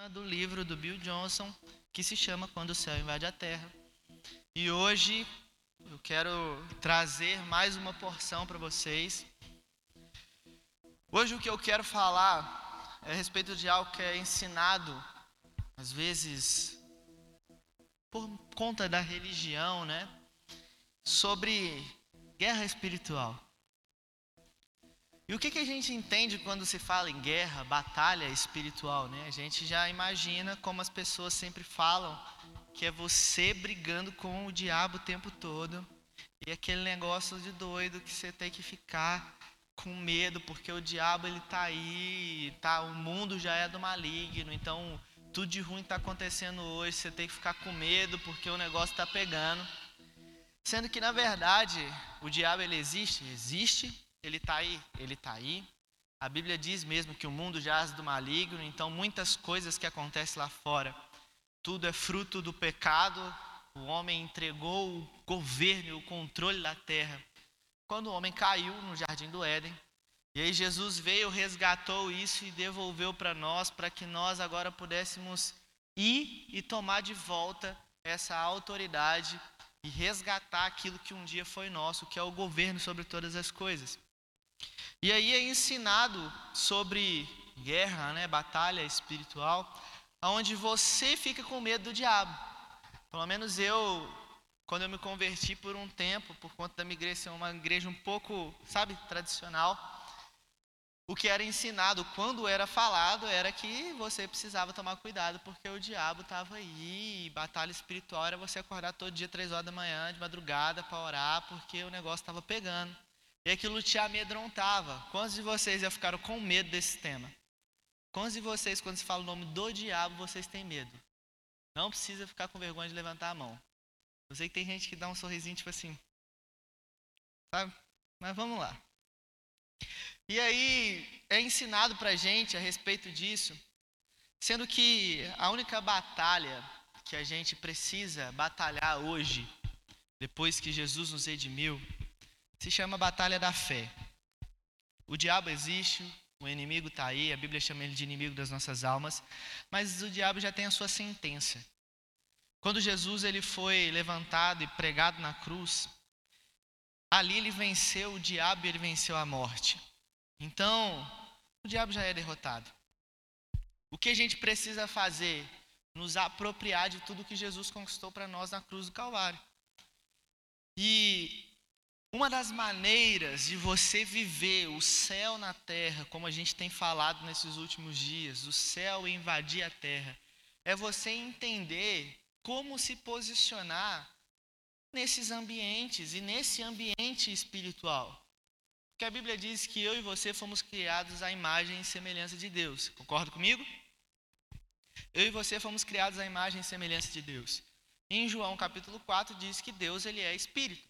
tema do livro do Bill Johnson, que se chama Quando o Céu Invade a Terra. E hoje eu quero trazer mais uma porção para vocês. Hoje o que eu quero falar é a respeito de algo que é ensinado, às vezes, por conta da religião, né? Sobre guerra espiritual. E o que, que a gente entende quando se fala em guerra, batalha espiritual, né? A gente já imagina como as pessoas sempre falam que é você brigando com o diabo o tempo todo e aquele negócio de doido que você tem que ficar com medo porque o diabo ele tá aí, tá, o mundo já é do maligno, então tudo de ruim está acontecendo hoje, você tem que ficar com medo porque o negócio está pegando. Sendo que na verdade o diabo ele existe, existe, ele está aí, ele está aí. A Bíblia diz mesmo que o mundo jaz do maligno, então muitas coisas que acontecem lá fora, tudo é fruto do pecado. O homem entregou o governo, o controle da terra. Quando o homem caiu no jardim do Éden, e aí Jesus veio, resgatou isso e devolveu para nós, para que nós agora pudéssemos ir e tomar de volta essa autoridade e resgatar aquilo que um dia foi nosso, que é o governo sobre todas as coisas. E aí é ensinado sobre guerra, né, batalha espiritual, onde você fica com medo do diabo. Pelo menos eu, quando eu me converti por um tempo, por conta da minha igreja ser uma igreja um pouco, sabe, tradicional, o que era ensinado quando era falado era que você precisava tomar cuidado porque o diabo estava aí. E batalha espiritual era você acordar todo dia, três horas da manhã, de madrugada, para orar, porque o negócio estava pegando. E aquilo te amedrontava. Quantos de vocês já ficaram com medo desse tema? Quantos de vocês, quando se fala o nome do diabo, vocês têm medo? Não precisa ficar com vergonha de levantar a mão. Eu sei que tem gente que dá um sorrisinho tipo assim. Sabe? Mas vamos lá. E aí é ensinado para a gente a respeito disso, sendo que a única batalha que a gente precisa batalhar hoje, depois que Jesus nos redimiu, se chama Batalha da Fé. O diabo existe, o inimigo está aí, a Bíblia chama ele de inimigo das nossas almas, mas o diabo já tem a sua sentença. Quando Jesus ele foi levantado e pregado na cruz, ali ele venceu o diabo e ele venceu a morte. Então, o diabo já é derrotado. O que a gente precisa fazer? Nos apropriar de tudo que Jesus conquistou para nós na cruz do Calvário. E uma das maneiras de você viver o céu na terra, como a gente tem falado nesses últimos dias, o céu invadir a terra, é você entender como se posicionar nesses ambientes e nesse ambiente espiritual. Porque a Bíblia diz que eu e você fomos criados à imagem e semelhança de Deus. Concorda comigo? Eu e você fomos criados à imagem e semelhança de Deus. Em João capítulo 4 diz que Deus ele é espírito.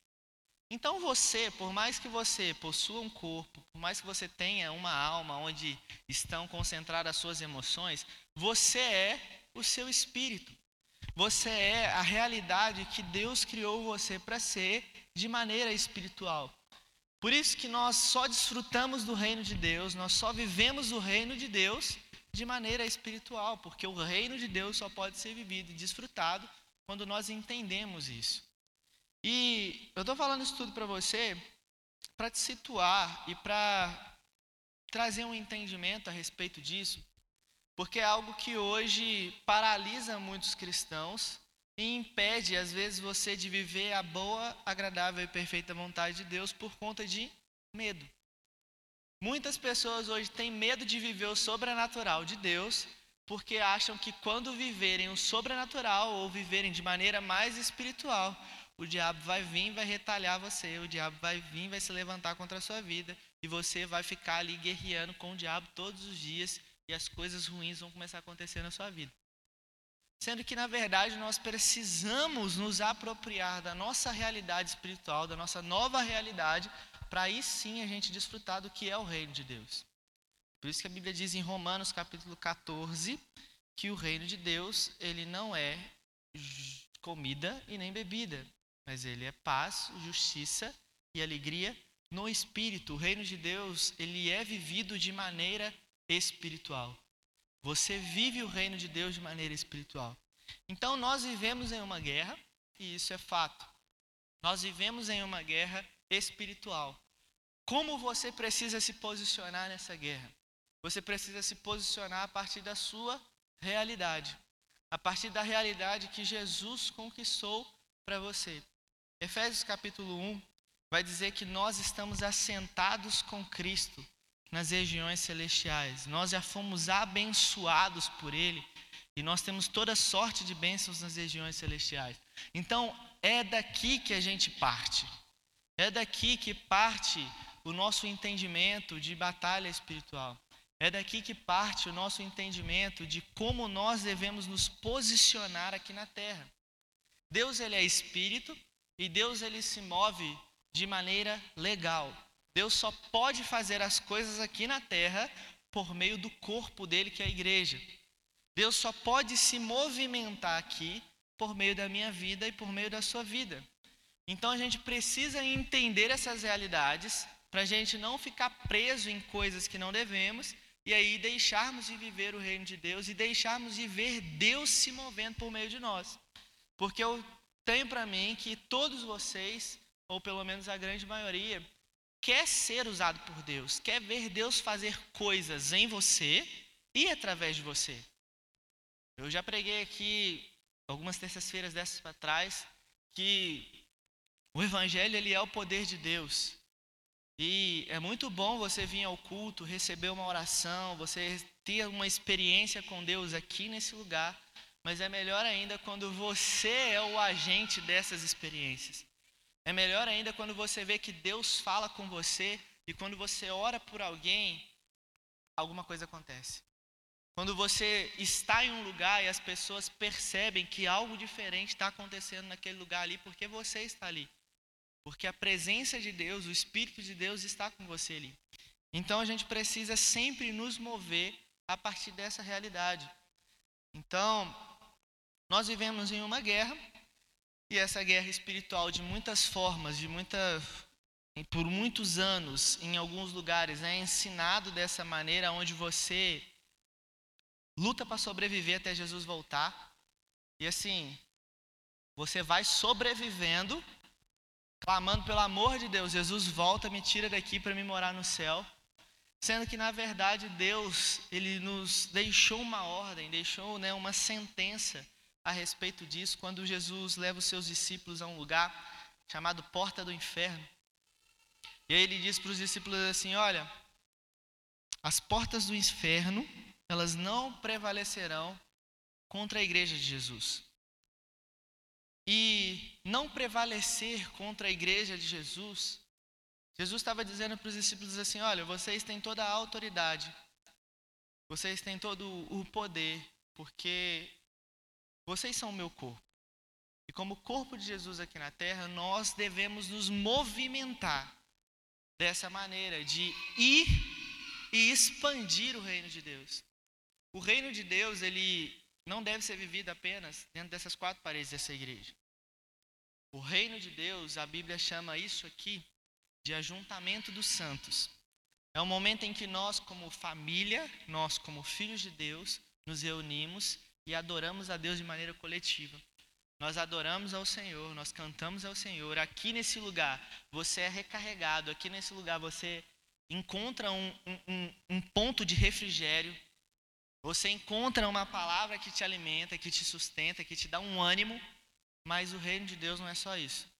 Então você, por mais que você possua um corpo, por mais que você tenha uma alma onde estão concentradas as suas emoções, você é o seu espírito. Você é a realidade que Deus criou você para ser de maneira espiritual. Por isso que nós só desfrutamos do reino de Deus, nós só vivemos o reino de Deus de maneira espiritual, porque o reino de Deus só pode ser vivido e desfrutado quando nós entendemos isso. E eu estou falando isso tudo para você para te situar e para trazer um entendimento a respeito disso, porque é algo que hoje paralisa muitos cristãos e impede, às vezes, você de viver a boa, agradável e perfeita vontade de Deus por conta de medo. Muitas pessoas hoje têm medo de viver o sobrenatural de Deus, porque acham que quando viverem o sobrenatural ou viverem de maneira mais espiritual, o diabo vai vir, vai retalhar você, o diabo vai vir, vai se levantar contra a sua vida e você vai ficar ali guerreando com o diabo todos os dias e as coisas ruins vão começar a acontecer na sua vida. Sendo que, na verdade, nós precisamos nos apropriar da nossa realidade espiritual, da nossa nova realidade, para aí sim a gente desfrutar do que é o reino de Deus. Por isso que a Bíblia diz em Romanos capítulo 14 que o reino de Deus, ele não é comida e nem bebida, mas ele é paz, justiça e alegria no espírito. O reino de Deus, ele é vivido de maneira espiritual. Você vive o reino de Deus de maneira espiritual. Então nós vivemos em uma guerra, e isso é fato. Nós vivemos em uma guerra espiritual. Como você precisa se posicionar nessa guerra? Você precisa se posicionar a partir da sua realidade, a partir da realidade que Jesus conquistou para você. Efésios capítulo 1 vai dizer que nós estamos assentados com Cristo nas regiões celestiais. Nós já fomos abençoados por Ele e nós temos toda sorte de bênçãos nas regiões celestiais. Então, é daqui que a gente parte. É daqui que parte o nosso entendimento de batalha espiritual. É daqui que parte o nosso entendimento de como nós devemos nos posicionar aqui na terra. Deus ele é espírito e Deus ele se move de maneira legal. Deus só pode fazer as coisas aqui na terra por meio do corpo dele, que é a igreja. Deus só pode se movimentar aqui por meio da minha vida e por meio da sua vida. Então a gente precisa entender essas realidades para a gente não ficar preso em coisas que não devemos e aí deixarmos de viver o reino de Deus e deixarmos de ver Deus se movendo por meio de nós. Porque eu tenho para mim que todos vocês, ou pelo menos a grande maioria, quer ser usado por Deus, quer ver Deus fazer coisas em você e através de você. Eu já preguei aqui algumas terças-feiras dessas para trás que o evangelho ele é o poder de Deus. E é muito bom você vir ao culto, receber uma oração, você ter uma experiência com Deus aqui nesse lugar, mas é melhor ainda quando você é o agente dessas experiências. É melhor ainda quando você vê que Deus fala com você e quando você ora por alguém, alguma coisa acontece. Quando você está em um lugar e as pessoas percebem que algo diferente está acontecendo naquele lugar ali, porque você está ali. Porque a presença de Deus, o Espírito de Deus está com você ali. Então a gente precisa sempre nos mover a partir dessa realidade. Então, nós vivemos em uma guerra, e essa guerra espiritual de muitas formas, de muita por muitos anos, em alguns lugares, é ensinado dessa maneira onde você luta para sobreviver até Jesus voltar. E assim, você vai sobrevivendo clamando pelo amor de Deus, Jesus volta, me tira daqui para me morar no céu. Sendo que na verdade Deus, ele nos deixou uma ordem, deixou né, uma sentença a respeito disso, quando Jesus leva os seus discípulos a um lugar chamado Porta do Inferno. E aí ele diz para os discípulos assim: Olha, as portas do inferno, elas não prevalecerão contra a igreja de Jesus e não prevalecer contra a igreja de Jesus, Jesus estava dizendo para os discípulos assim: olha, vocês têm toda a autoridade, vocês têm todo o poder, porque vocês são o meu corpo. E como corpo de Jesus aqui na terra, nós devemos nos movimentar dessa maneira de ir e expandir o reino de Deus. O reino de Deus, ele não deve ser vivido apenas dentro dessas quatro paredes dessa igreja. O reino de Deus, a Bíblia chama isso aqui de ajuntamento dos santos. É o momento em que nós, como família, nós, como filhos de Deus, nos reunimos e adoramos a Deus de maneira coletiva. Nós adoramos ao Senhor, nós cantamos ao Senhor. Aqui nesse lugar você é recarregado, aqui nesse lugar você encontra um, um, um ponto de refrigério, você encontra uma palavra que te alimenta, que te sustenta, que te dá um ânimo, mas o reino de Deus não é só isso.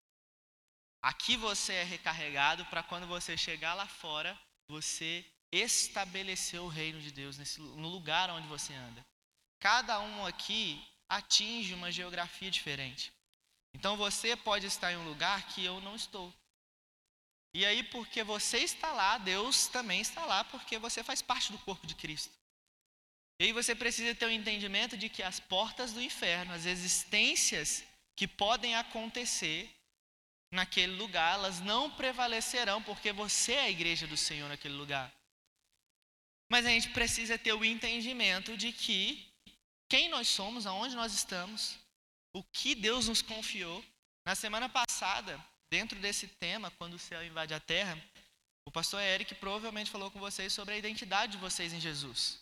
Aqui você é recarregado para quando você chegar lá fora, você estabelecer o reino de Deus nesse, no lugar onde você anda. Cada um aqui atinge uma geografia diferente. Então você pode estar em um lugar que eu não estou. E aí, porque você está lá, Deus também está lá, porque você faz parte do corpo de Cristo. E aí você precisa ter o um entendimento de que as portas do inferno, as existências que podem acontecer naquele lugar, elas não prevalecerão, porque você é a igreja do Senhor naquele lugar. Mas a gente precisa ter o entendimento de que quem nós somos, aonde nós estamos, o que Deus nos confiou. Na semana passada, dentro desse tema, quando o céu invade a terra, o pastor Eric provavelmente falou com vocês sobre a identidade de vocês em Jesus.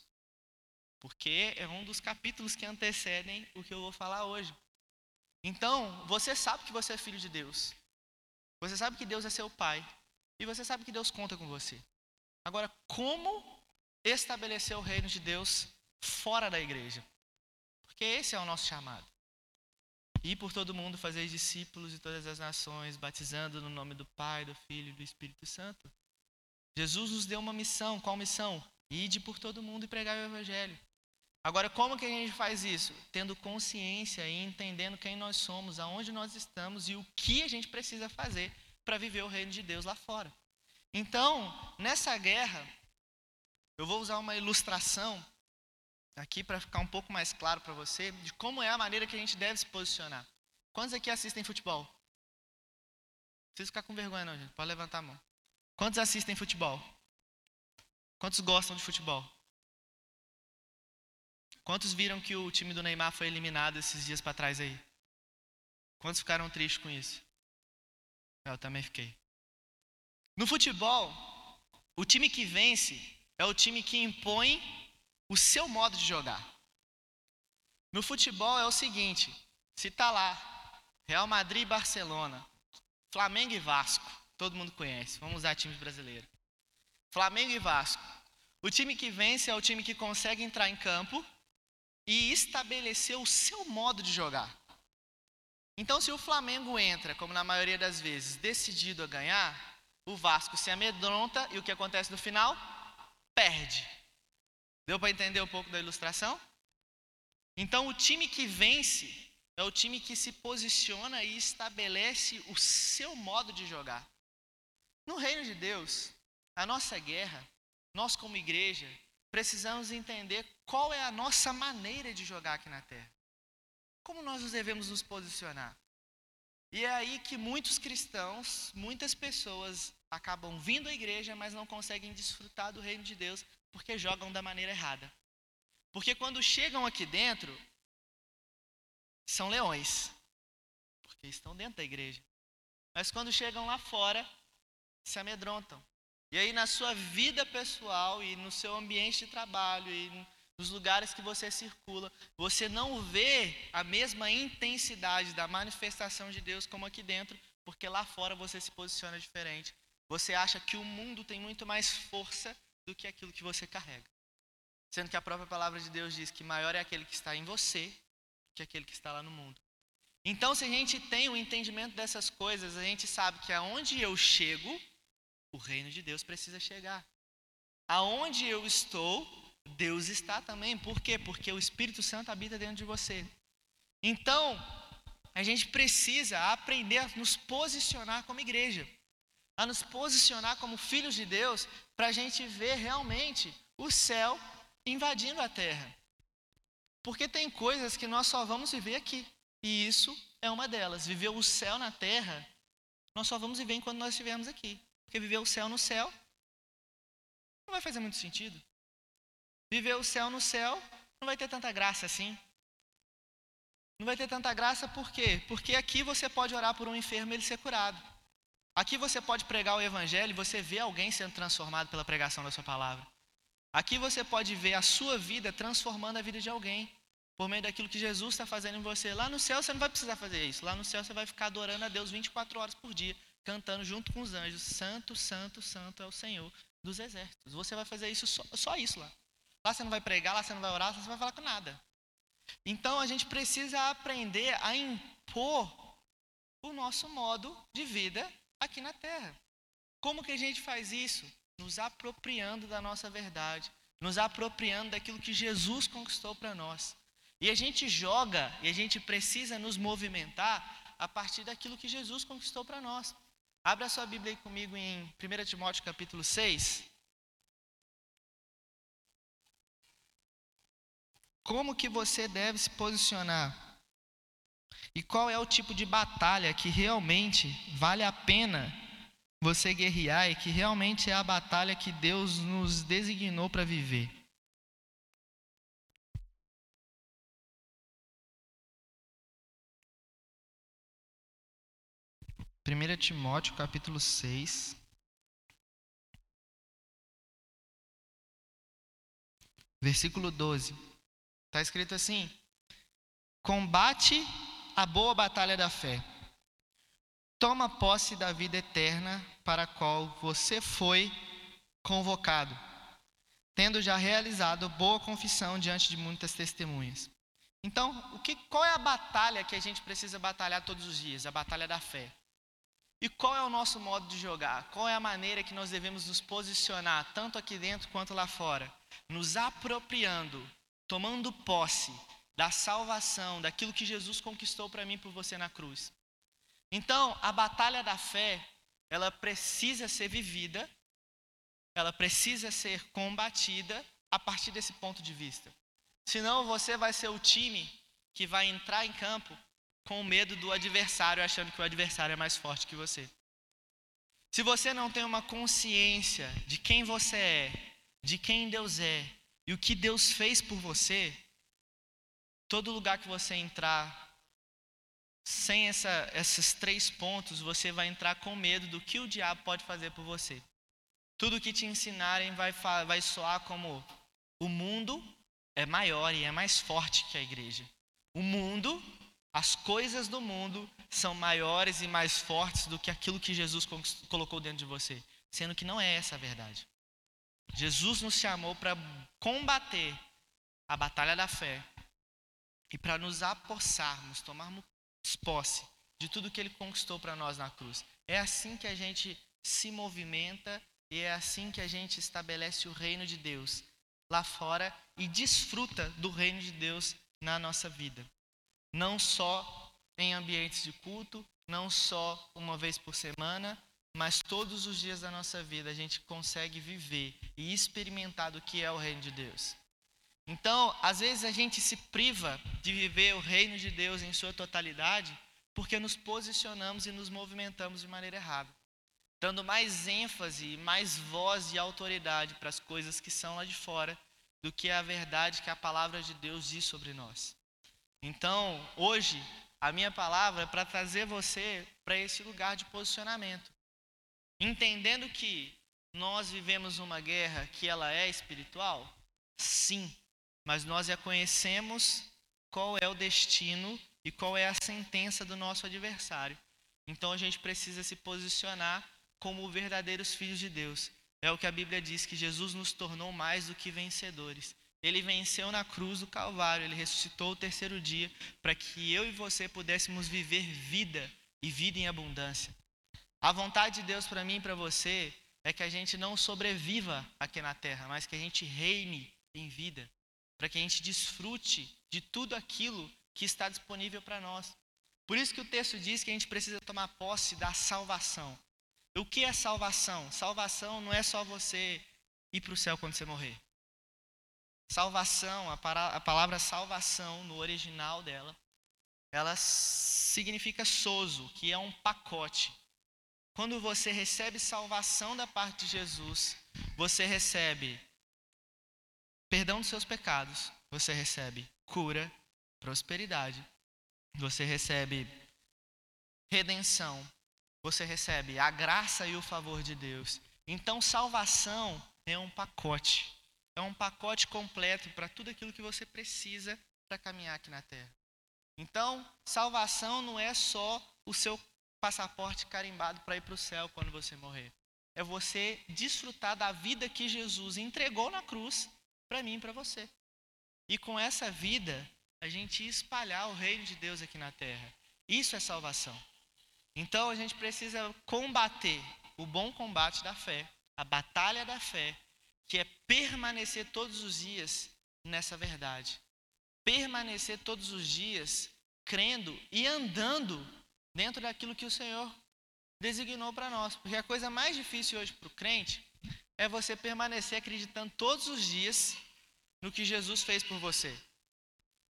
porque é um dos capítulos que antecedem o que eu vou falar hoje. Então, você sabe que você é filho de Deus. Você sabe que Deus é seu pai. E você sabe que Deus conta com você. Agora, como estabelecer o reino de Deus fora da igreja? Porque esse é o nosso chamado. Ir por todo mundo, fazer discípulos de todas as nações, batizando no nome do Pai, do Filho e do Espírito Santo. Jesus nos deu uma missão. Qual missão? Ide por todo mundo e pregar o Evangelho. Agora, como que a gente faz isso? Tendo consciência e entendendo quem nós somos, aonde nós estamos e o que a gente precisa fazer para viver o reino de Deus lá fora. Então, nessa guerra, eu vou usar uma ilustração aqui para ficar um pouco mais claro para você de como é a maneira que a gente deve se posicionar. Quantos aqui assistem futebol? Não precisa ficar com vergonha não, gente. Pode levantar a mão. Quantos assistem futebol? Quantos gostam de futebol? Quantos viram que o time do Neymar foi eliminado esses dias para trás aí? Quantos ficaram tristes com isso? Eu também fiquei. No futebol, o time que vence é o time que impõe o seu modo de jogar. No futebol é o seguinte: se tá lá, Real Madrid e Barcelona, Flamengo e Vasco, todo mundo conhece, vamos usar times brasileiros. Flamengo e Vasco. O time que vence é o time que consegue entrar em campo e estabelecer o seu modo de jogar. Então, se o Flamengo entra, como na maioria das vezes, decidido a ganhar, o Vasco se amedronta e o que acontece no final? Perde. Deu para entender um pouco da ilustração? Então, o time que vence é o time que se posiciona e estabelece o seu modo de jogar. No reino de Deus, a nossa guerra, nós como igreja, precisamos entender qual é a nossa maneira de jogar aqui na terra. Como nós devemos nos posicionar? E é aí que muitos cristãos, muitas pessoas acabam vindo à igreja, mas não conseguem desfrutar do reino de Deus porque jogam da maneira errada. Porque quando chegam aqui dentro, são leões, porque estão dentro da igreja. Mas quando chegam lá fora, se amedrontam, e aí, na sua vida pessoal e no seu ambiente de trabalho e nos lugares que você circula, você não vê a mesma intensidade da manifestação de Deus como aqui dentro, porque lá fora você se posiciona diferente. Você acha que o mundo tem muito mais força do que aquilo que você carrega. Sendo que a própria palavra de Deus diz que maior é aquele que está em você que aquele que está lá no mundo. Então, se a gente tem o um entendimento dessas coisas, a gente sabe que aonde eu chego, o reino de Deus precisa chegar. Aonde eu estou, Deus está também. Por quê? Porque o Espírito Santo habita dentro de você. Então, a gente precisa aprender a nos posicionar como igreja, a nos posicionar como filhos de Deus, para a gente ver realmente o céu invadindo a terra. Porque tem coisas que nós só vamos viver aqui, e isso é uma delas. Viver o céu na terra, nós só vamos viver enquanto nós estivermos aqui. Porque viver o céu no céu não vai fazer muito sentido. Viver o céu no céu não vai ter tanta graça assim. Não vai ter tanta graça por quê? Porque aqui você pode orar por um enfermo e ele ser curado. Aqui você pode pregar o evangelho e você vê alguém sendo transformado pela pregação da sua palavra. Aqui você pode ver a sua vida transformando a vida de alguém por meio daquilo que Jesus está fazendo em você. Lá no céu você não vai precisar fazer isso. Lá no céu você vai ficar adorando a Deus 24 horas por dia cantando junto com os anjos: Santo, Santo, Santo é o Senhor dos exércitos. Você vai fazer isso só, só isso lá. Lá você não vai pregar, lá você não vai orar, você não vai falar com nada. Então a gente precisa aprender a impor o nosso modo de vida aqui na terra. Como que a gente faz isso? Nos apropriando da nossa verdade, nos apropriando daquilo que Jesus conquistou para nós. E a gente joga e a gente precisa nos movimentar a partir daquilo que Jesus conquistou para nós. Abra a sua Bíblia aí comigo em 1 Timóteo capítulo 6. Como que você deve se posicionar? E qual é o tipo de batalha que realmente vale a pena você guerrear e que realmente é a batalha que Deus nos designou para viver? 1 Timóteo capítulo 6. Versículo 12. Está escrito assim: combate a boa batalha da fé. Toma posse da vida eterna para a qual você foi convocado, tendo já realizado boa confissão diante de muitas testemunhas. Então, o que, qual é a batalha que a gente precisa batalhar todos os dias? A batalha da fé. E qual é o nosso modo de jogar? Qual é a maneira que nós devemos nos posicionar, tanto aqui dentro quanto lá fora? Nos apropriando, tomando posse da salvação, daquilo que Jesus conquistou para mim e por você na cruz. Então, a batalha da fé, ela precisa ser vivida, ela precisa ser combatida a partir desse ponto de vista. Senão você vai ser o time que vai entrar em campo com medo do adversário, achando que o adversário é mais forte que você. Se você não tem uma consciência de quem você é, de quem Deus é e o que Deus fez por você, todo lugar que você entrar, sem essa, esses três pontos, você vai entrar com medo do que o diabo pode fazer por você. Tudo que te ensinarem vai, vai soar como o mundo é maior e é mais forte que a igreja. O mundo, as coisas do mundo são maiores e mais fortes do que aquilo que Jesus colocou dentro de você, sendo que não é essa a verdade. Jesus nos chamou para combater a batalha da fé e para nos apossarmos, tomarmos posse de tudo que ele conquistou para nós na cruz. É assim que a gente se movimenta e é assim que a gente estabelece o reino de Deus lá fora e desfruta do reino de Deus na nossa vida. Não só em ambientes de culto, não só uma vez por semana, mas todos os dias da nossa vida a gente consegue viver e experimentar do que é o reino de Deus. Então, às vezes a gente se priva de viver o reino de Deus em sua totalidade porque nos posicionamos e nos movimentamos de maneira errada, dando mais ênfase, mais voz e autoridade para as coisas que são lá de fora do que a verdade que a palavra de Deus diz sobre nós. Então, hoje, a minha palavra é para trazer você para esse lugar de posicionamento, entendendo que nós vivemos uma guerra que ela é espiritual, sim, mas nós já conhecemos qual é o destino e qual é a sentença do nosso adversário. Então a gente precisa se posicionar como verdadeiros filhos de Deus, é o que a Bíblia diz, que Jesus nos tornou mais do que vencedores. Ele venceu na cruz do Calvário, ele ressuscitou o terceiro dia para que eu e você pudéssemos viver vida e vida em abundância. A vontade de Deus para mim e para você é que a gente não sobreviva aqui na terra, mas que a gente reine em vida, para que a gente desfrute de tudo aquilo que está disponível para nós. Por isso que o texto diz que a gente precisa tomar posse da salvação. O que é salvação? Salvação não é só você ir para o céu quando você morrer. Salvação, a, para, a palavra salvação no original dela, ela significa sozo, que é um pacote. Quando você recebe salvação da parte de Jesus, você recebe perdão dos seus pecados, você recebe cura, prosperidade, você recebe redenção, você recebe a graça e o favor de Deus. Então, salvação é um pacote. É um pacote completo para tudo aquilo que você precisa para caminhar aqui na terra. Então, salvação não é só o seu passaporte carimbado para ir para o céu quando você morrer. É você desfrutar da vida que Jesus entregou na cruz para mim e para você. E com essa vida, a gente espalhar o reino de Deus aqui na terra. Isso é salvação. Então a gente precisa combater o bom combate da fé, a batalha da fé, que é permanecer todos os dias nessa verdade. Permanecer todos os dias crendo e andando dentro daquilo que o Senhor designou para nós. Porque a coisa mais difícil hoje para o crente é você permanecer acreditando todos os dias no que Jesus fez por você.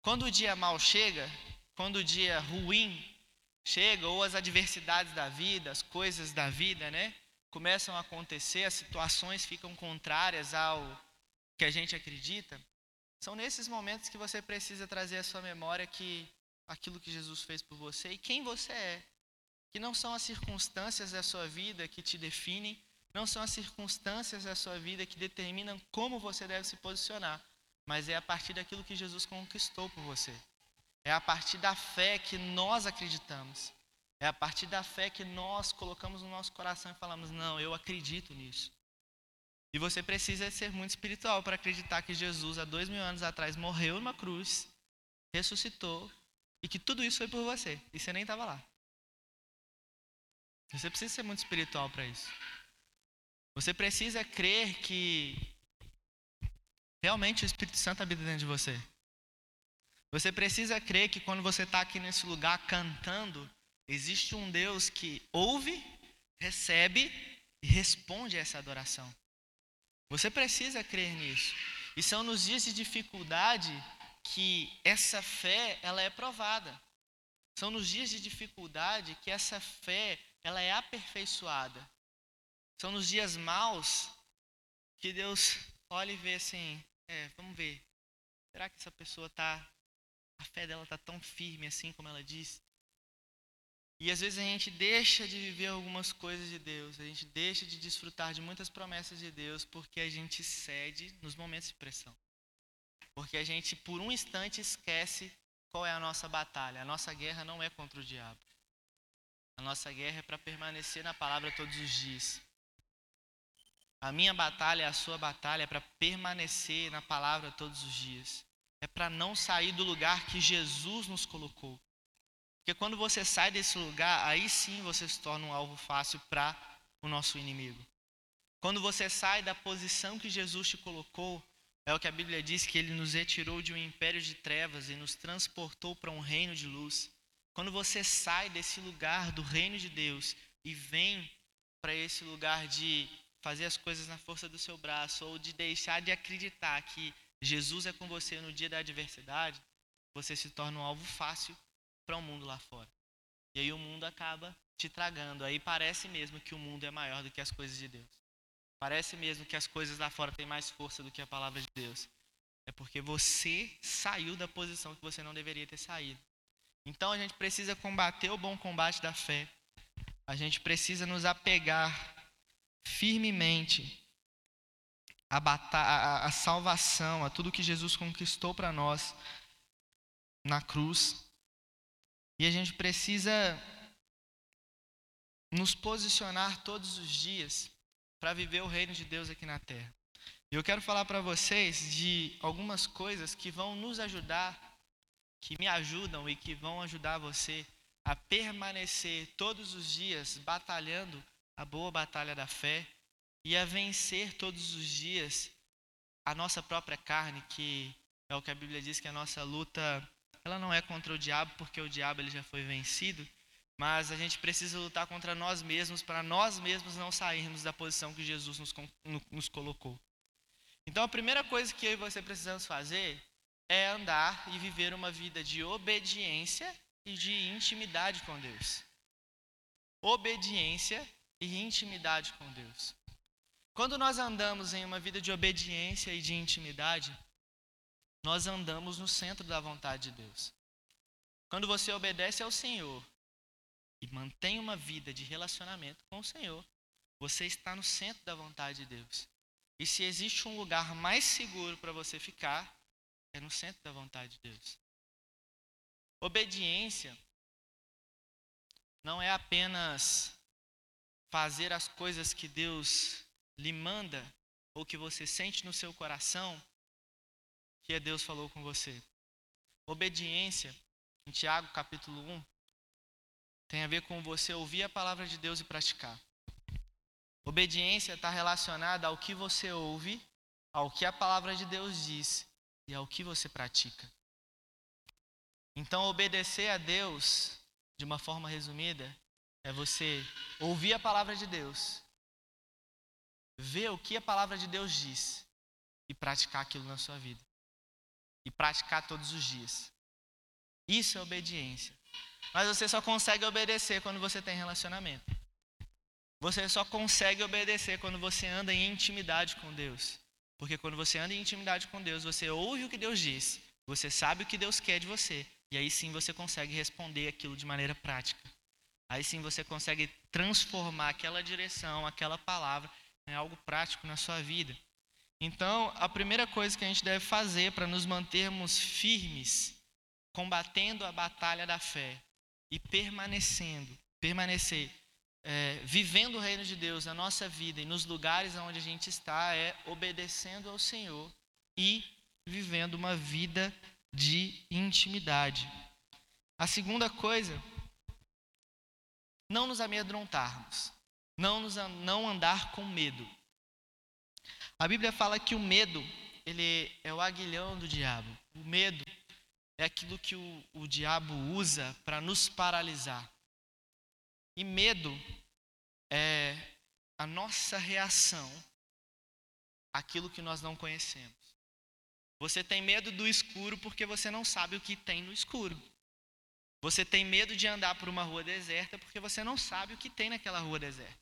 Quando o dia mal chega, quando o dia ruim chega, ou as adversidades da vida, as coisas da vida, né? Começam a acontecer, as situações ficam contrárias ao que a gente acredita. São nesses momentos que você precisa trazer à sua memória que aquilo que Jesus fez por você e quem você é. Que não são as circunstâncias da sua vida que te definem, não são as circunstâncias da sua vida que determinam como você deve se posicionar, mas é a partir daquilo que Jesus conquistou por você. É a partir da fé que nós acreditamos. É a partir da fé que nós colocamos no nosso coração e falamos: Não, eu acredito nisso. E você precisa ser muito espiritual para acreditar que Jesus, há dois mil anos atrás, morreu numa cruz, ressuscitou e que tudo isso foi por você. E você nem estava lá. Você precisa ser muito espiritual para isso. Você precisa crer que realmente o Espírito Santo habita dentro de você. Você precisa crer que quando você está aqui nesse lugar cantando, existe um Deus que ouve, recebe e responde a essa adoração. Você precisa crer nisso. E são nos dias de dificuldade que essa fé ela é provada. São nos dias de dificuldade que essa fé ela é aperfeiçoada. São nos dias maus que Deus olha e vê assim, é, vamos ver. Será que essa pessoa está a fé dela está tão firme assim como ela diz. E às vezes a gente deixa de viver algumas coisas de Deus, a gente deixa de desfrutar de muitas promessas de Deus porque a gente cede nos momentos de pressão. Porque a gente por um instante esquece qual é a nossa batalha. A nossa guerra não é contra o diabo. A nossa guerra é para permanecer na palavra todos os dias. A minha batalha, a sua batalha é para permanecer na palavra todos os dias é para não sair do lugar que Jesus nos colocou. Porque quando você sai desse lugar, aí sim você se torna um alvo fácil para o nosso inimigo. Quando você sai da posição que Jesus te colocou, é o que a Bíblia diz que ele nos retirou de um império de trevas e nos transportou para um reino de luz. Quando você sai desse lugar do reino de Deus e vem para esse lugar de fazer as coisas na força do seu braço ou de deixar de acreditar que Jesus é com você no dia da adversidade, você se torna um alvo fácil para o um mundo lá fora. E aí o mundo acaba te tragando. Aí parece mesmo que o mundo é maior do que as coisas de Deus. Parece mesmo que as coisas lá fora têm mais força do que a palavra de Deus. É porque você saiu da posição que você não deveria ter saído. Então a gente precisa combater o bom combate da fé. A gente precisa nos apegar firmemente a, a, a salvação, a tudo que Jesus conquistou para nós na cruz. E a gente precisa nos posicionar todos os dias para viver o reino de Deus aqui na terra. E eu quero falar para vocês de algumas coisas que vão nos ajudar, que me ajudam e que vão ajudar você a permanecer todos os dias batalhando a boa batalha da fé e a vencer todos os dias a nossa própria carne, que é o que a Bíblia diz que a nossa luta, ela não é contra o diabo, porque o diabo ele já foi vencido, mas a gente precisa lutar contra nós mesmos para nós mesmos não sairmos da posição que Jesus nos, nos colocou. Então a primeira coisa que eu e você precisamos fazer é andar e viver uma vida de obediência e de intimidade com Deus. Obediência e intimidade com Deus. Quando nós andamos em uma vida de obediência e de intimidade, nós andamos no centro da vontade de Deus. Quando você obedece ao Senhor e mantém uma vida de relacionamento com o Senhor, você está no centro da vontade de Deus. E se existe um lugar mais seguro para você ficar, é no centro da vontade de Deus. Obediência não é apenas fazer as coisas que Deus lhe manda ou que você sente no seu coração que é Deus falou com você. Obediência, em Tiago capítulo 1, tem a ver com você ouvir a palavra de Deus e praticar. Obediência está relacionada ao que você ouve, ao que a palavra de Deus diz e ao que você pratica. Então, obedecer a Deus, de uma forma resumida, é você ouvir a palavra de Deus ver o que a palavra de Deus diz e praticar aquilo na sua vida. E praticar todos os dias. Isso é obediência. Mas você só consegue obedecer quando você tem relacionamento. Você só consegue obedecer quando você anda em intimidade com Deus. Porque quando você anda em intimidade com Deus, você ouve o que Deus diz, você sabe o que Deus quer de você, e aí sim você consegue responder aquilo de maneira prática. Aí sim você consegue transformar aquela direção, aquela palavra é algo prático na sua vida. Então, a primeira coisa que a gente deve fazer para nos mantermos firmes, combatendo a batalha da fé e permanecendo, permanecer, é, vivendo o reino de Deus na nossa vida e nos lugares onde a gente está, é obedecendo ao Senhor e vivendo uma vida de intimidade. A segunda coisa, não nos amedrontarmos, não, nos, não andar com medo. A Bíblia fala que o medo, ele é o aguilhão do diabo. O medo é aquilo que o, o diabo usa para nos paralisar. E medo é a nossa reação àquilo que nós não conhecemos. Você tem medo do escuro porque você não sabe o que tem no escuro. Você tem medo de andar por uma rua deserta porque você não sabe o que tem naquela rua deserta.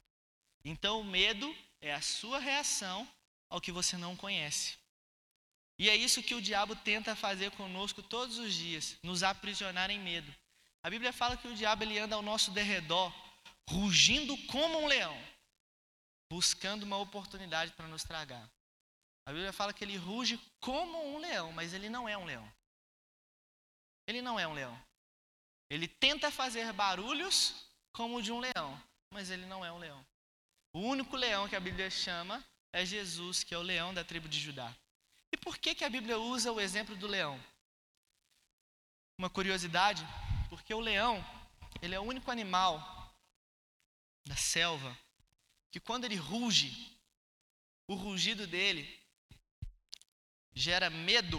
Então, o medo é a sua reação ao que você não conhece. E é isso que o diabo tenta fazer conosco todos os dias, nos aprisionar em medo. A Bíblia fala que o diabo ele anda ao nosso derredor, rugindo como um leão, buscando uma oportunidade para nos tragar. A Bíblia fala que ele ruge como um leão, mas ele não é um leão. Ele não é um leão. Ele tenta fazer barulhos como o de um leão, mas ele não é um leão. O único leão que a Bíblia chama é Jesus, que é o leão da tribo de Judá. E por que, que a Bíblia usa o exemplo do leão? Uma curiosidade, porque o leão, ele é o único animal da selva que quando ele ruge, o rugido dele gera medo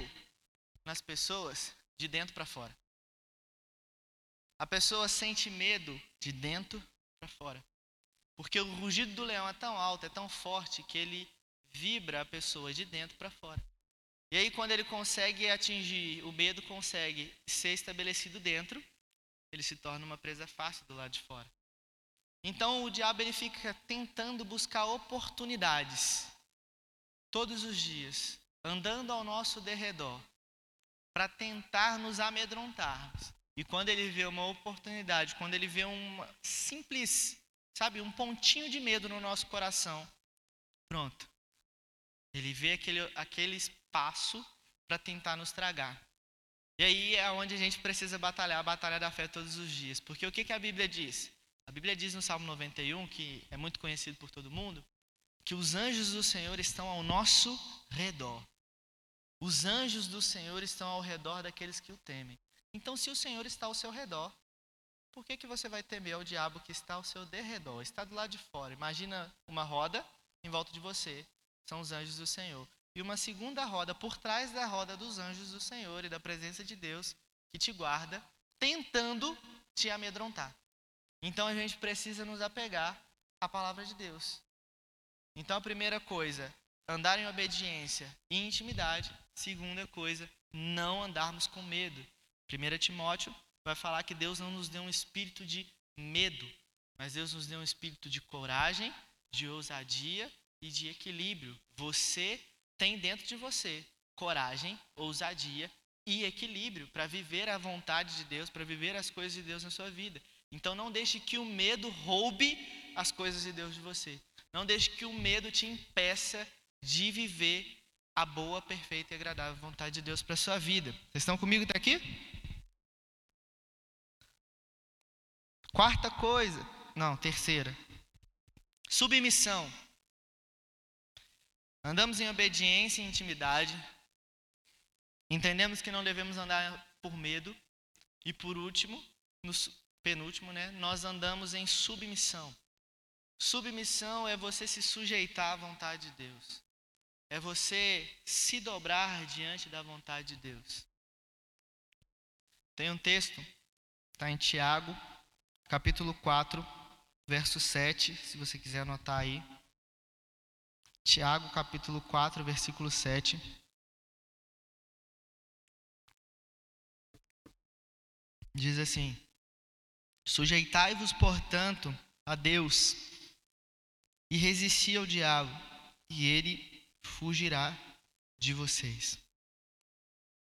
nas pessoas de dentro para fora. A pessoa sente medo de dentro para fora. Porque o rugido do leão é tão alto, é tão forte, que ele vibra a pessoa de dentro para fora. E aí, quando ele consegue atingir, o medo consegue ser estabelecido dentro, ele se torna uma presa fácil do lado de fora. Então, o diabo ele fica tentando buscar oportunidades, todos os dias, andando ao nosso derredor, para tentar nos amedrontar. E quando ele vê uma oportunidade, quando ele vê uma simples sabe, um pontinho de medo no nosso coração. Pronto. Ele vê aquele, aquele espaço para tentar nos tragar. E aí é onde a gente precisa batalhar a batalha da fé todos os dias. Porque o que, que a Bíblia diz? A Bíblia diz no Salmo 91, que é muito conhecido por todo mundo, que os anjos do Senhor estão ao nosso redor. Os anjos do Senhor estão ao redor daqueles que o temem. Então, se o Senhor está ao seu redor, por que, que você vai temer ao diabo que está ao seu derredor? Está do lado de fora. Imagina uma roda em volta de você. São os anjos do Senhor. E uma segunda roda por trás da roda dos anjos do Senhor e da presença de Deus que te guarda, tentando te amedrontar. Então a gente precisa nos apegar à palavra de Deus. Então a primeira coisa, andar em obediência e intimidade. Segunda coisa, não andarmos com medo. 1 Timóteo vai falar que Deus não nos deu um espírito de medo, mas Deus nos deu um espírito de coragem, de ousadia e de equilíbrio. Você tem dentro de você coragem, ousadia e equilíbrio para viver a vontade de Deus, para viver as coisas de Deus na sua vida. Então não deixe que o medo roube as coisas de Deus de você. Não deixe que o medo te impeça de viver a boa, perfeita e agradável vontade de Deus para sua vida. Vocês estão comigo até aqui? Quarta coisa, não, terceira. Submissão. Andamos em obediência e intimidade. Entendemos que não devemos andar por medo. E por último, no penúltimo, né, nós andamos em submissão. Submissão é você se sujeitar à vontade de Deus. É você se dobrar diante da vontade de Deus. Tem um texto, está em Tiago capítulo 4, verso 7, se você quiser anotar aí. Tiago, capítulo 4, versículo 7. Diz assim: Sujeitai-vos, portanto, a Deus, e resisti ao diabo, e ele fugirá de vocês.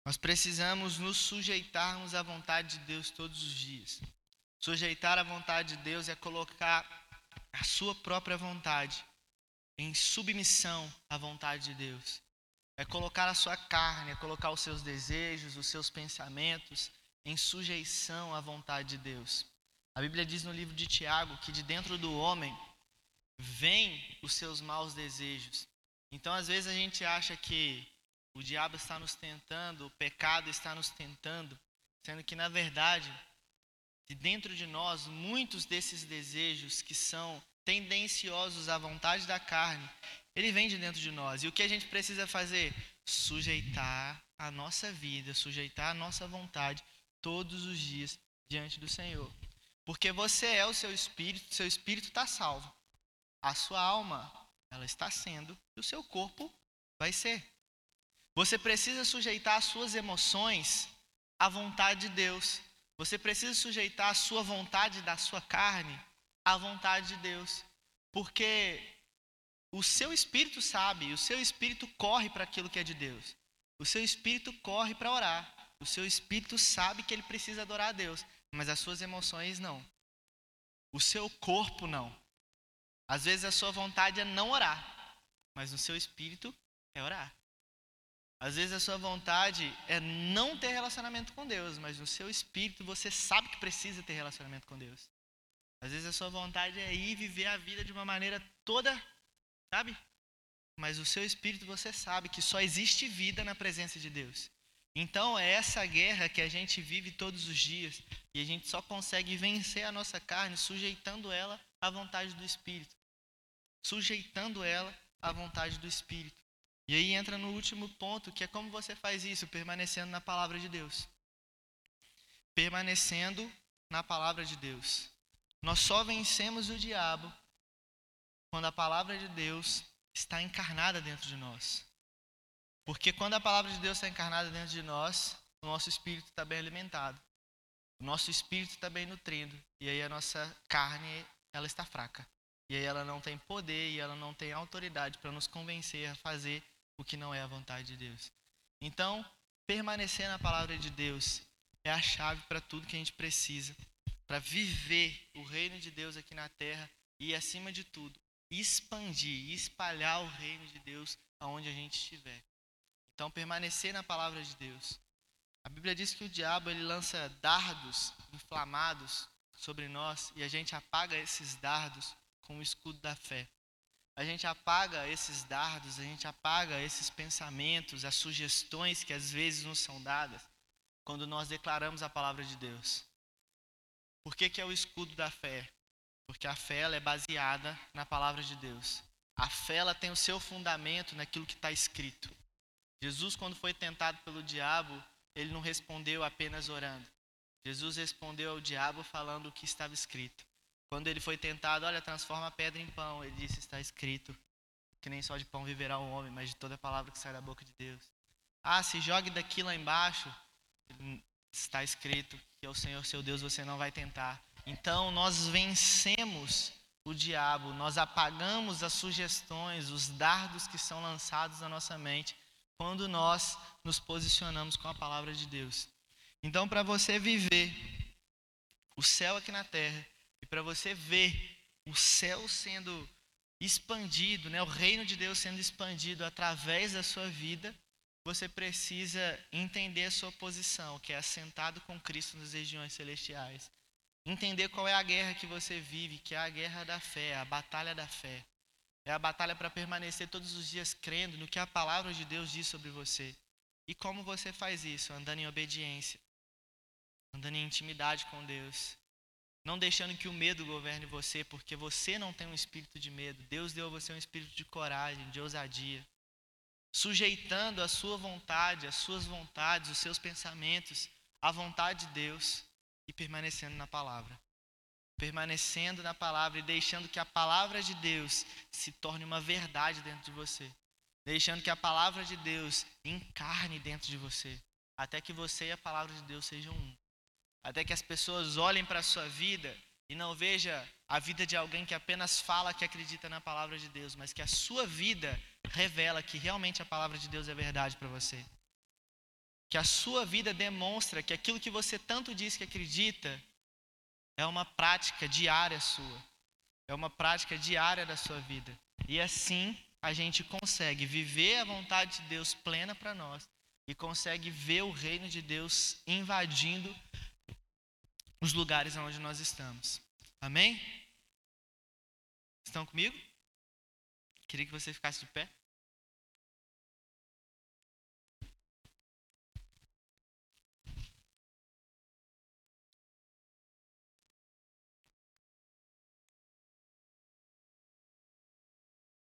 Nós precisamos nos sujeitarmos à vontade de Deus todos os dias. Sujeitar a vontade de Deus é colocar a sua própria vontade em submissão à vontade de Deus. é colocar a sua carne, é colocar os seus desejos, os seus pensamentos em sujeição à vontade de Deus. A Bíblia diz no livro de Tiago que de dentro do homem vêm os seus maus desejos. Então, às vezes, a gente acha que o diabo está nos tentando, o pecado está nos tentando, sendo que, na verdade, de dentro de nós, muitos desses desejos que são tendenciosos à vontade da carne, ele vem de dentro de nós. E o que a gente precisa fazer? Sujeitar a nossa vida, sujeitar a nossa vontade todos os dias diante do Senhor. Porque você é o seu espírito, seu espírito está salvo. A sua alma, ela está sendo, e o seu corpo vai ser. Você precisa sujeitar as suas emoções à vontade de Deus. Você precisa sujeitar a sua vontade da sua carne à vontade de Deus. Porque o seu espírito sabe, o seu espírito corre para aquilo que é de Deus. O seu espírito corre para orar. O seu espírito sabe que ele precisa adorar a Deus, mas as suas emoções não. O seu corpo não. Às vezes a sua vontade é não orar, mas o seu espírito é orar. Às vezes a sua vontade é não ter relacionamento com Deus, mas no seu espírito você sabe que precisa ter relacionamento com Deus. Às vezes a sua vontade é ir viver a vida de uma maneira toda, sabe? Mas o seu espírito você sabe que só existe vida na presença de Deus. Então é essa guerra que a gente vive todos os dias e a gente só consegue vencer a nossa carne sujeitando ela à vontade do Espírito. Sujeitando ela à vontade do Espírito. E aí entra no último ponto, que é como você faz isso, permanecendo na palavra de Deus. Permanecendo na palavra de Deus. Nós só vencemos o diabo quando a palavra de Deus está encarnada dentro de nós. Porque quando a palavra de Deus está encarnada dentro de nós, o nosso espírito está bem alimentado. O nosso espírito está bem nutrido. E aí a nossa carne, ela está fraca. E aí ela não tem poder e ela não tem autoridade para nos convencer a fazer o que não é a vontade de Deus. Então, permanecer na palavra de Deus é a chave para tudo que a gente precisa para viver o reino de Deus aqui na terra e, acima de tudo, expandir, espalhar o reino de Deus aonde a gente estiver. Então, permanecer na palavra de Deus. A Bíblia diz que o diabo ele lança dardos inflamados sobre nós e a gente apaga esses dardos com o escudo da fé a gente apaga esses dardos, a gente apaga esses pensamentos, as sugestões que às vezes nos são dadas quando nós declaramos a palavra de Deus. Por que, que é o escudo da fé? Porque a fé ela é baseada na palavra de Deus. A fé ela tem o seu fundamento naquilo que está escrito. Jesus, quando foi tentado pelo diabo, ele não respondeu apenas orando. Jesus respondeu ao diabo falando o que estava escrito. Quando ele foi tentado, olha, transforma a pedra em pão. Ele disse: está escrito que nem só de pão viverá o homem, mas de toda palavra que sai da boca de Deus. Ah, se jogue daqui lá embaixo. Está escrito que é o Senhor seu Deus você não vai tentar. Então nós vencemos o diabo, nós apagamos as sugestões, os dardos que são lançados na nossa mente quando nós nos posicionamos com a palavra de Deus. Então, para você viver o céu aqui na terra, e para você ver o céu sendo expandido, né, o reino de Deus sendo expandido através da sua vida, você precisa entender a sua posição, que é assentado com Cristo nas regiões celestiais. Entender qual é a guerra que você vive, que é a guerra da fé, a batalha da fé. É a batalha para permanecer todos os dias crendo no que a palavra de Deus diz sobre você. E como você faz isso? Andando em obediência, andando em intimidade com Deus, não deixando que o medo governe você, porque você não tem um espírito de medo. Deus deu a você um espírito de coragem, de ousadia. Sujeitando a sua vontade, as suas vontades, os seus pensamentos à vontade de Deus e permanecendo na palavra. Permanecendo na palavra e deixando que a palavra de Deus se torne uma verdade dentro de você. Deixando que a palavra de Deus encarne dentro de você. Até que você e a palavra de Deus sejam um até que as pessoas olhem para a sua vida e não veja a vida de alguém que apenas fala que acredita na palavra de Deus, mas que a sua vida revela que realmente a palavra de Deus é verdade para você. Que a sua vida demonstra que aquilo que você tanto diz que acredita é uma prática diária sua. É uma prática diária da sua vida. E assim a gente consegue viver a vontade de Deus plena para nós e consegue ver o reino de Deus invadindo os lugares onde nós estamos. Amém? Estão comigo? Queria que você ficasse de pé.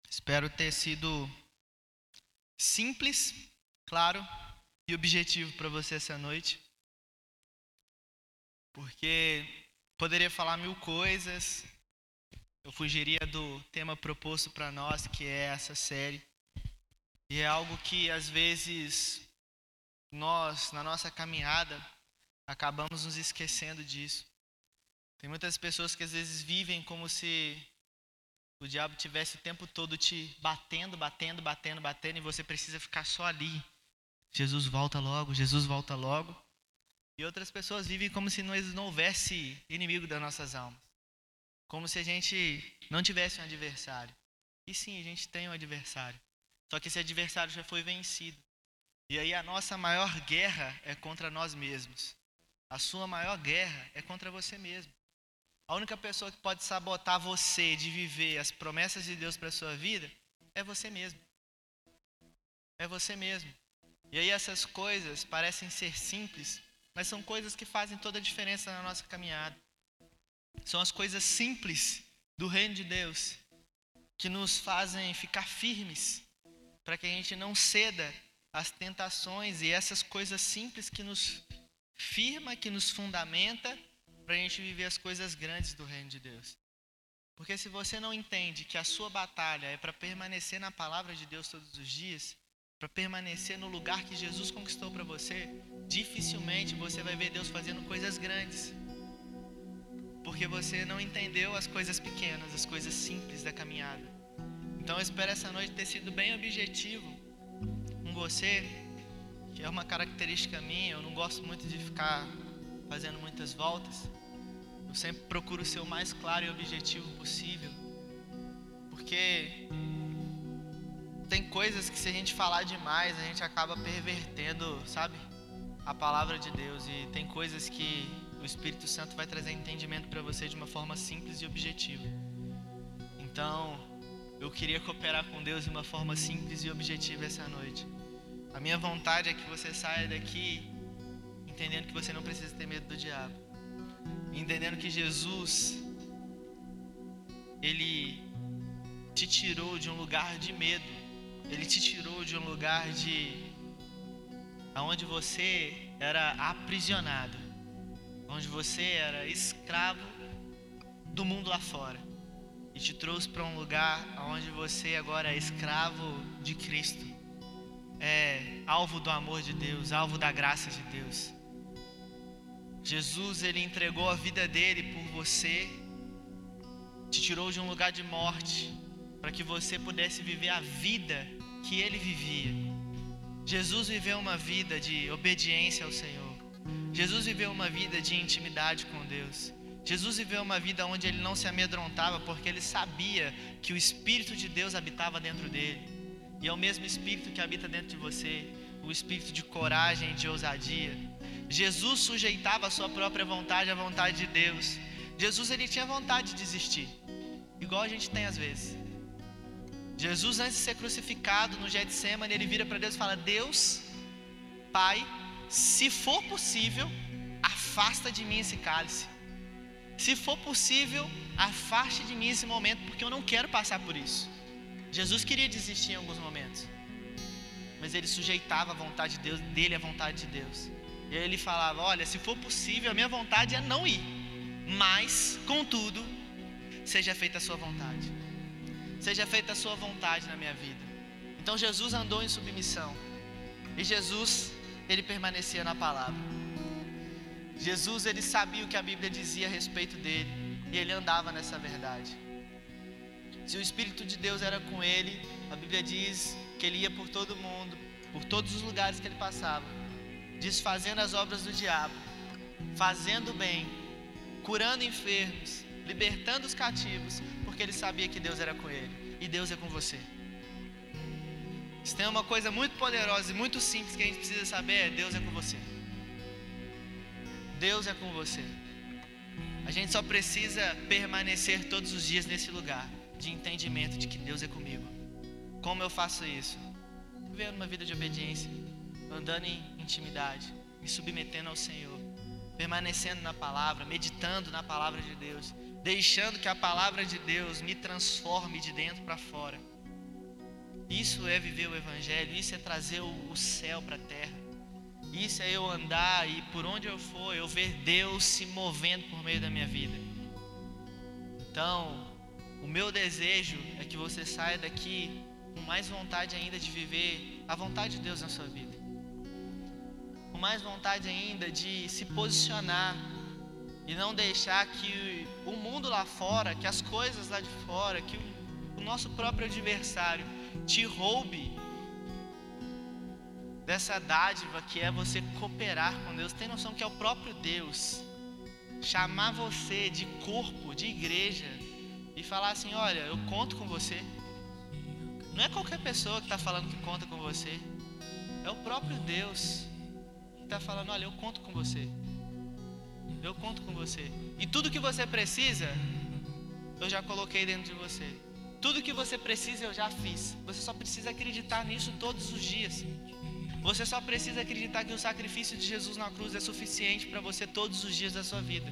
Espero ter sido simples, claro e objetivo para você essa noite. Porque poderia falar mil coisas, eu fugiria do tema proposto para nós, que é essa série. E é algo que às vezes nós, na nossa caminhada, acabamos nos esquecendo disso. Tem muitas pessoas que às vezes vivem como se o diabo tivesse o tempo todo te batendo, batendo, batendo, batendo, e você precisa ficar só ali. Jesus volta logo, Jesus volta logo. E outras pessoas vivem como se não houvesse inimigo das nossas almas. Como se a gente não tivesse um adversário. E sim, a gente tem um adversário. Só que esse adversário já foi vencido. E aí a nossa maior guerra é contra nós mesmos. A sua maior guerra é contra você mesmo. A única pessoa que pode sabotar você de viver as promessas de Deus para sua vida é você mesmo. É você mesmo. E aí essas coisas parecem ser simples, mas são coisas que fazem toda a diferença na nossa caminhada. São as coisas simples do reino de Deus que nos fazem ficar firmes, para que a gente não ceda às tentações e essas coisas simples que nos firma, que nos fundamenta para a gente viver as coisas grandes do reino de Deus. Porque se você não entende que a sua batalha é para permanecer na palavra de Deus todos os dias, para permanecer no lugar que Jesus conquistou para você, dificilmente você vai ver Deus fazendo coisas grandes. Porque você não entendeu as coisas pequenas, as coisas simples da caminhada. Então eu espero essa noite ter sido bem objetivo com você, que é uma característica minha, eu não gosto muito de ficar fazendo muitas voltas. Eu sempre procuro ser o mais claro e objetivo possível. Porque tem coisas que se a gente falar demais, a gente acaba pervertendo, sabe? A palavra de Deus e tem coisas que o Espírito Santo vai trazer entendimento para você de uma forma simples e objetiva. Então, eu queria cooperar com Deus de uma forma simples e objetiva essa noite. A minha vontade é que você saia daqui entendendo que você não precisa ter medo do diabo entendendo que Jesus ele te tirou de um lugar de medo, ele te tirou de um lugar de aonde você era aprisionado, onde você era escravo do mundo lá fora. E te trouxe para um lugar onde você agora é escravo de Cristo. É alvo do amor de Deus, alvo da graça de Deus. Jesus, ele entregou a vida dele por você, te tirou de um lugar de morte, para que você pudesse viver a vida que ele vivia. Jesus viveu uma vida de obediência ao Senhor. Jesus viveu uma vida de intimidade com Deus. Jesus viveu uma vida onde ele não se amedrontava, porque ele sabia que o Espírito de Deus habitava dentro dele. E é o mesmo Espírito que habita dentro de você o espírito de coragem, de ousadia. Jesus sujeitava a sua própria vontade à vontade de Deus. Jesus ele tinha vontade de desistir, igual a gente tem às vezes. Jesus antes de ser crucificado no Getsemane, ele vira para Deus e fala: "Deus, Pai, se for possível, afasta de mim esse cálice. Se for possível, afaste de mim esse momento, porque eu não quero passar por isso." Jesus queria desistir em alguns momentos mas ele sujeitava a vontade de Deus, dele à vontade de Deus. E aí ele falava: Olha, se for possível, a minha vontade é não ir, mas, contudo, seja feita a sua vontade. Seja feita a sua vontade na minha vida. Então Jesus andou em submissão. E Jesus, ele permanecia na palavra. Jesus, ele sabia o que a Bíblia dizia a respeito dele. E ele andava nessa verdade. Se o Espírito de Deus era com ele, a Bíblia diz que ele ia por todo mundo, por todos os lugares que ele passava, desfazendo as obras do diabo, fazendo bem, curando enfermos, libertando os cativos, porque ele sabia que Deus era com ele e Deus é com você. Se tem uma coisa muito poderosa e muito simples que a gente precisa saber é Deus é com você. Deus é com você. A gente só precisa permanecer todos os dias nesse lugar de entendimento de que Deus é comigo. Como eu faço isso? Vivendo uma vida de obediência, andando em intimidade, me submetendo ao Senhor, permanecendo na palavra, meditando na palavra de Deus, deixando que a palavra de Deus me transforme de dentro para fora. Isso é viver o Evangelho, isso é trazer o, céu para a terra. Isso é eu andar e por onde eu for, eu ver Deus se movendo por meio da minha vida. Então, o meu desejo é que você saia daqui com mais vontade ainda de viver a vontade de Deus na sua vida. Com mais vontade ainda de se posicionar e não deixar que o mundo lá fora, que as coisas lá de fora, que o nosso próprio adversário te roube dessa dádiva que é você cooperar com Deus. Tem noção que é o próprio Deus chamar você de corpo, de igreja e falar assim: Olha, eu conto com você. Não é qualquer pessoa que está falando que conta com você, é o próprio Deus está falando: Olha, eu conto com você. Eu conto com você. E tudo que você precisa, eu já coloquei dentro de você. Tudo que você precisa eu já fiz. Você só precisa acreditar nisso todos os dias. Você só precisa acreditar que o sacrifício de Jesus na cruz é suficiente para você todos os dias da sua vida.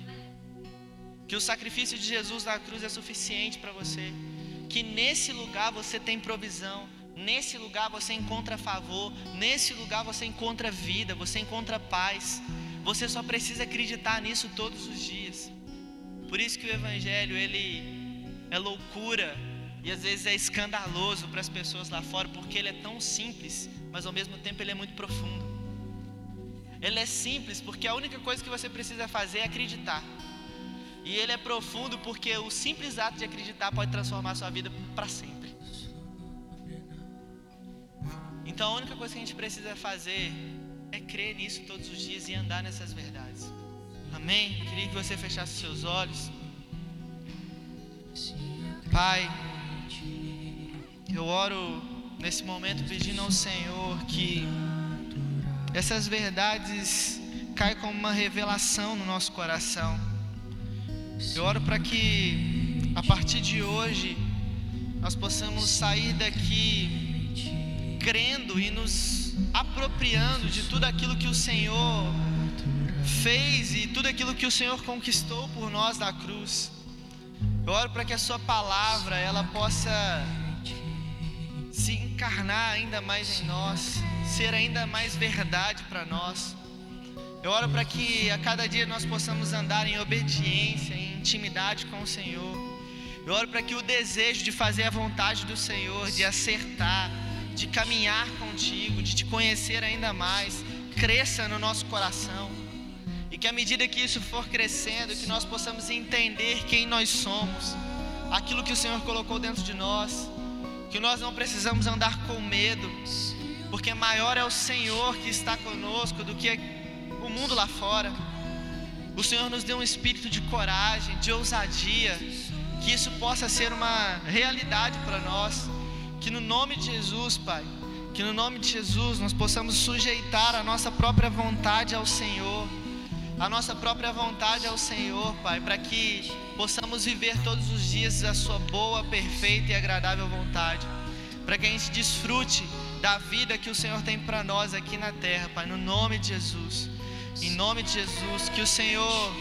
Que o sacrifício de Jesus na cruz é suficiente para você. Que nesse lugar você tem provisão. Nesse lugar você encontra favor. Nesse lugar você encontra vida. Você encontra paz. Você só precisa acreditar nisso todos os dias. Por isso que o Evangelho ele é loucura e às vezes é escandaloso para as pessoas lá fora, porque ele é tão simples, mas ao mesmo tempo ele é muito profundo. Ele é simples porque a única coisa que você precisa fazer é acreditar. E ele é profundo porque o simples ato de acreditar pode transformar a sua vida para sempre. Então a única coisa que a gente precisa fazer é crer nisso todos os dias e andar nessas verdades. Amém? Eu queria que você fechasse seus olhos. Pai, eu oro nesse momento pedindo ao Senhor que essas verdades caem como uma revelação no nosso coração. Eu oro para que a partir de hoje nós possamos sair daqui crendo e nos apropriando de tudo aquilo que o Senhor fez e tudo aquilo que o Senhor conquistou por nós na cruz. Eu oro para que a sua palavra ela possa se encarnar ainda mais em nós, ser ainda mais verdade para nós. Eu oro para que a cada dia nós possamos andar em obediência, em intimidade com o Senhor. Eu oro para que o desejo de fazer a vontade do Senhor, de acertar, de caminhar contigo, de te conhecer ainda mais, cresça no nosso coração. E que à medida que isso for crescendo, que nós possamos entender quem nós somos, aquilo que o Senhor colocou dentro de nós que nós não precisamos andar com medo, porque maior é o Senhor que está conosco do que o mundo lá fora. O Senhor nos deu um espírito de coragem, de ousadia, que isso possa ser uma realidade para nós. Que no nome de Jesus, Pai, que no nome de Jesus nós possamos sujeitar a nossa própria vontade ao Senhor, a nossa própria vontade ao Senhor, Pai, para que possamos viver todos os dias a Sua boa, perfeita e agradável vontade, para que a gente desfrute da vida que o Senhor tem para nós aqui na terra, Pai, no nome de Jesus. Em nome de Jesus, que o Senhor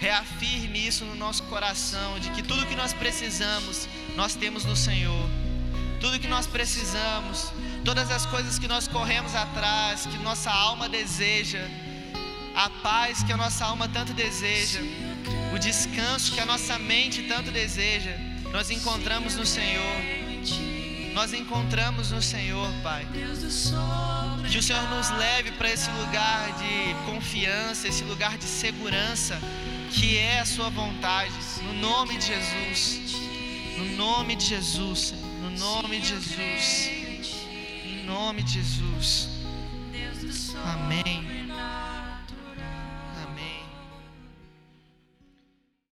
reafirme isso no nosso coração, de que tudo que nós precisamos, nós temos no Senhor. Tudo que nós precisamos, todas as coisas que nós corremos atrás, que nossa alma deseja, a paz que a nossa alma tanto deseja, o descanso que a nossa mente tanto deseja, nós encontramos no Senhor. Nós encontramos no Senhor, Pai. Que o Senhor nos leve para esse lugar de confiança, esse lugar de segurança, que é a Sua vontade, no nome de Jesus. No nome de Jesus, no nome de Jesus. Em nome de Jesus. Amém.